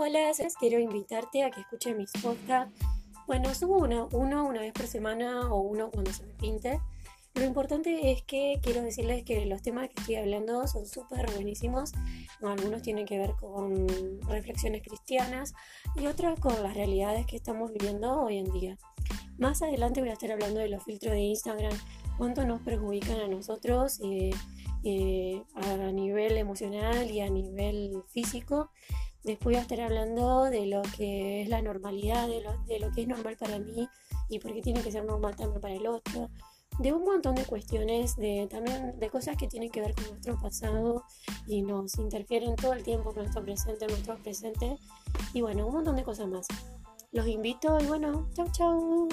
Hola, quiero invitarte a que escuches mis podcasts. Bueno, subo uno, uno una vez por semana o uno cuando se me pinte. Lo importante es que quiero decirles que los temas que estoy hablando son súper buenísimos. Algunos tienen que ver con reflexiones cristianas y otros con las realidades que estamos viviendo hoy en día. Más adelante voy a estar hablando de los filtros de Instagram, cuánto nos perjudican a nosotros eh, eh, a nivel emocional y a nivel físico Después voy a estar hablando de lo que es la normalidad, de lo, de lo que es normal para mí y por qué tiene que ser normal también para el otro. De un montón de cuestiones, de, también de cosas que tienen que ver con nuestro pasado y nos interfieren todo el tiempo con nuestro presente, nuestro presente. Y bueno, un montón de cosas más. Los invito y bueno, chau chau.